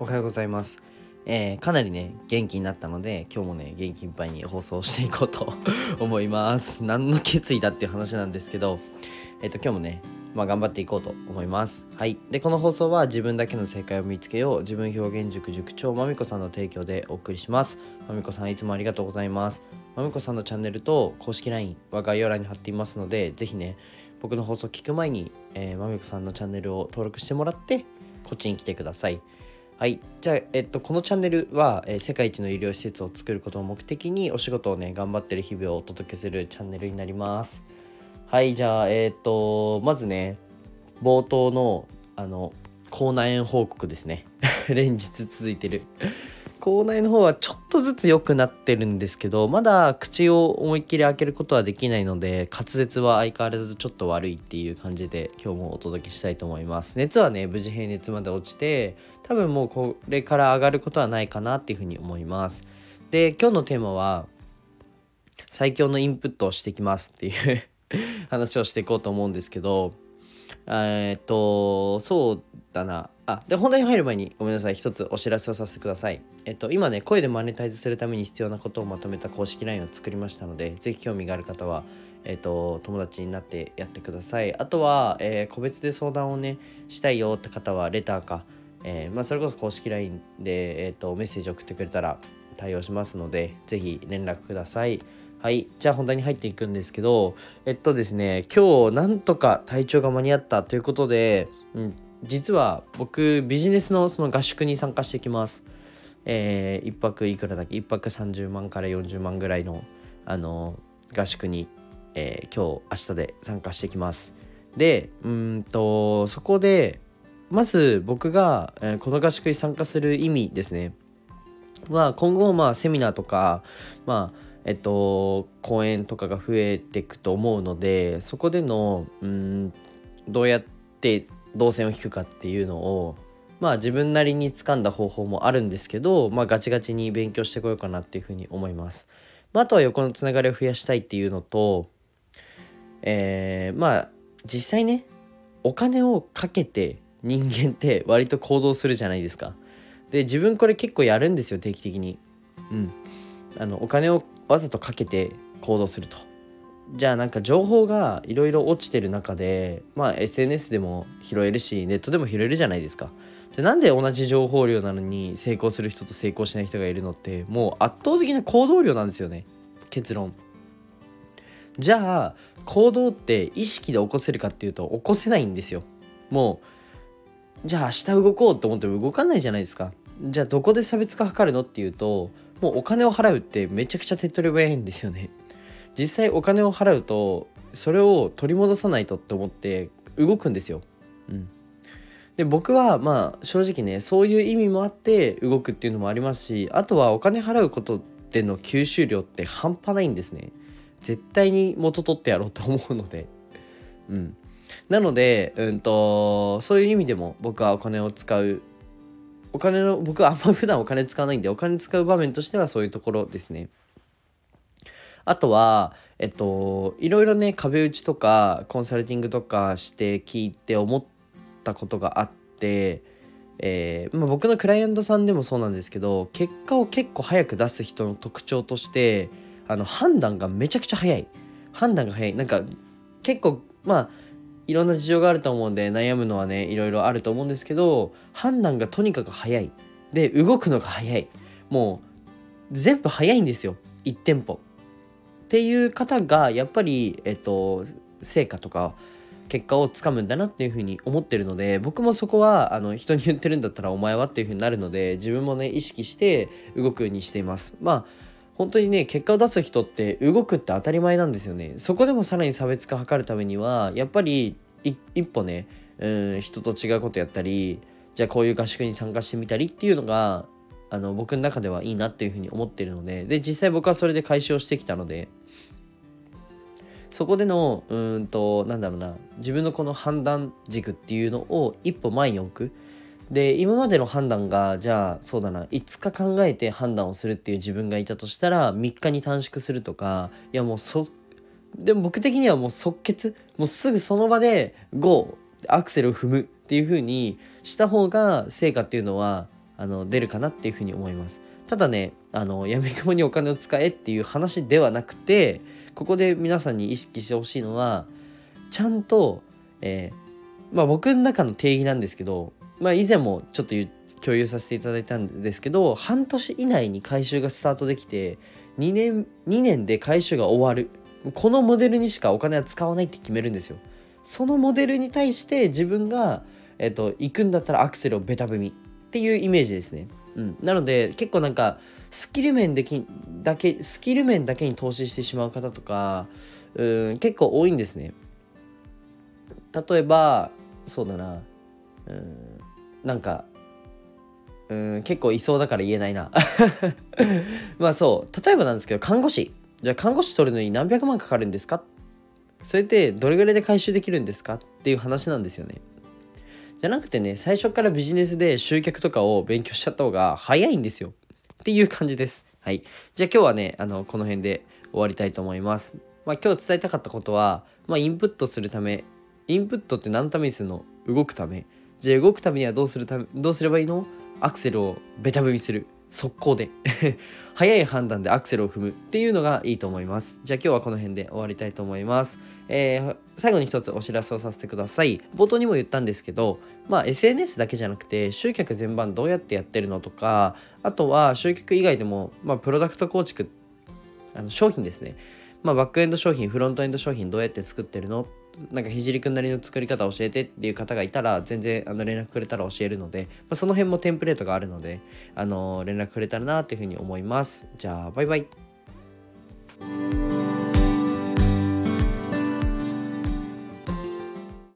おはようございます。えーかなりね、元気になったので、今日もね、元気いっぱいに放送していこうと思います。何の決意だっていう話なんですけど、えっ、と、今日もね、まあ、頑張っていこうと思います。はい。で、この放送は自分だけの正解を見つけよう、自分表現塾塾長まみこさんの提供でお送りします。まみこさん、いつもありがとうございます。まみこさんのチャンネルと公式 LINE は概要欄に貼っていますので、ぜひね、僕の放送聞く前に、えーまみこさんのチャンネルを登録してもらって、こっちに来てください。はい。じゃあ、えっと、このチャンネルは、えー世界一の医療施設を作ることを目的に、お仕事をね、頑張ってる日々をお届けするチャンネルになります。はい。じゃあ、えっと、まずね、冒頭の、あの、口内炎報告ですね。連日続いてる。口内の方はちょっとずつ良くなってるんですけどまだ口を思いっきり開けることはできないので滑舌は相変わらずちょっと悪いっていう感じで今日もお届けしたいと思います。熱はね無事平熱まで落ちて多分もうこれから上がることはないかなっていうふうに思います。で今日のテーマは最強のインプットをしてきますっていう 話をしていこうと思うんですけどえっとそうだな。あで本題に入る前にごめんなさい。一つお知らせをさせてください。えっと今ね声でマネタイズするために必要なことをまとめた公式 LINE を作りましたのでぜひ興味がある方はえっと友達になってやってください。あとは、えー個別で相談をねしたいよって方はレターか、えーまあ、それこそ公式 LINE で、えっとメッセージ送ってくれたら対応しますのでぜひ連絡ください。はい。じゃあ本題に入っていくんですけど、えっとですね、今日なんとか体調が間に合ったということで、うん、実は僕ビジネスのその合宿に参加してきます。えー、1泊いくらだっけ ?1 泊30万から40万ぐらいの、あの合宿に、えー今日明日で参加してきます。で、うんと、そこで、まず僕が、えーこの合宿に参加する意味ですね。は今後まあセミナーとかまあえっと講演とかが増えていくと思うのでそこでのうんどうやって動線を引くかっていうのをまあ自分なりに掴んだ方法もあるんですけどまあガチガチに勉強してこようかなっていうふうに思います。まあ、あとは横のつながりを増やしたいっていうのとえーまあ実際ねお金をかけて人間って割と行動するじゃないですか。で自分これ結構やるんですよ定期的にうんあのお金をわざとかけて行動するとじゃあなんか情報がいろいろ落ちてる中でまあ SNS でも拾えるしネットでも拾えるじゃないですか。でなんで同じ情報量なのに成功する人と成功しない人がいるのってもう圧倒的な行動量なんですよね。結論。じゃあ行動って意識で起こせるかっていうと起こせないんですよ。もうじゃあ明日動こうと思っても動かないじゃないですか。じゃあどこで差別化図るのっていうともうお金を払うってめちゃくちゃ手っ取り早いんですよね。実際お金を払うとそれを取り戻さないとって思って動くんですようんで僕はまあ正直ねそういう意味もあって動くっていうのもありますしあとはお金払うことでの吸収量って半端ないんですね絶対に元取ってやろうと思うので うんなので、うんと、そういう意味でも僕はお金を使う。お金の、僕はあんま普段お金使わないんで、お金使う場面としてはそういうところですね。あとは、えっと、いろいろね、壁打ちとか、コンサルティングとかして聞いて思ったことがあって、えーまあ、僕のクライアントさんでもそうなんですけど、結果を結構早く出す人の特徴として、あの、判断がめちゃくちゃ早い。判断が早い。なんか、結構、まあ、いろんな事情があると思うんで悩むのはねいろいろあると思うんですけど判断がとにかく早いで動くのが早いもう全部早いんですよ1店舗っていう方がやっぱりえっと成果とか結果をつかむんだなっていうふうに思ってるので僕もそこはあの人に言ってるんだったらお前はっていうふうになるので自分もね意識して動くようにしています。まあ本当にね結果を出す人って動くって当たり前なんですよね。そこでもさらに差別化を図るためにはやっぱり一歩ねうん人と違うことやったりじゃあこういう合宿に参加してみたりっていうのがあの僕の中ではいいなっていうふうに思ってるのでで実際僕はそれで解消してきたのでそこでのうんとなんだろうな自分のこの判断軸っていうのを一歩前に置く。で今までの判断がじゃあそうだな5日考えて判断をするっていう自分がいたとしたら3日に短縮するとかいやもうそでも僕的にはもう即決もうすぐその場で GO アクセルを踏むっていう風にした方が成果っていうのはあの出るかなっていうふうに思います。ただねあの闇雲にお金を使えっていう話ではなくてここで皆さんに意識してほしいのはちゃんと、えー、まあ僕の中の定義なんですけど、まあ、以前もちょっと共有させていただいたんですけど半年以内に回収がスタートできて2年2年で回収が終わる。このモデルにしかお金は使わないって決めるんですよ。そのモデルに対して自分が、えっと、行くんだったらアクセルをベタ踏み。っていうイメージですね、うん、なので結構なんかスキル面できだけスキル面だけに投資してしまう方とかうん結構多いんですね。例えばそうだな。うん。なんかうん結構いそうだから言えないな。まあそう。例えばなんですけど看護師。じゃあ看護師取るのに何百万かかるんですか？それってどれぐらいで回収できるんですか？っていう話なんですよね。じゃなくてね最初からビジネスで集客とかを勉強しちゃった方が早いんですよ。っていう感じです。はい。じゃあ今日はねあのこの辺で終わりたいと思います。まあ今日伝えたかったことはまあインプットするためインプットって何のためにするの？動くため。じゃあ動くためにはどうするためどうすればいいの？アクセルをベタ踏みする。速攻で。早い判断でアクセルを踏むっていうのがいいと思います。じゃあ今日はこの辺で終わりたいと思います。えー、最後に一つお知らせをさせてください。冒頭にも言ったんですけどまあ SNS だけじゃなくて集客全般どうやってやってるのとかあとは集客以外でもまあプロダクト構築あの商品ですね。まあ、バックエンド商品フロントエンド商品どうやって作ってるのなんかひじりくんなりの作り方教えてっていう方がいたら全然あの連絡くれたら教えるので、まあ、その辺もテンプレートがあるのであの連絡くれたらなっていうふうに思います。じゃあバイバイ。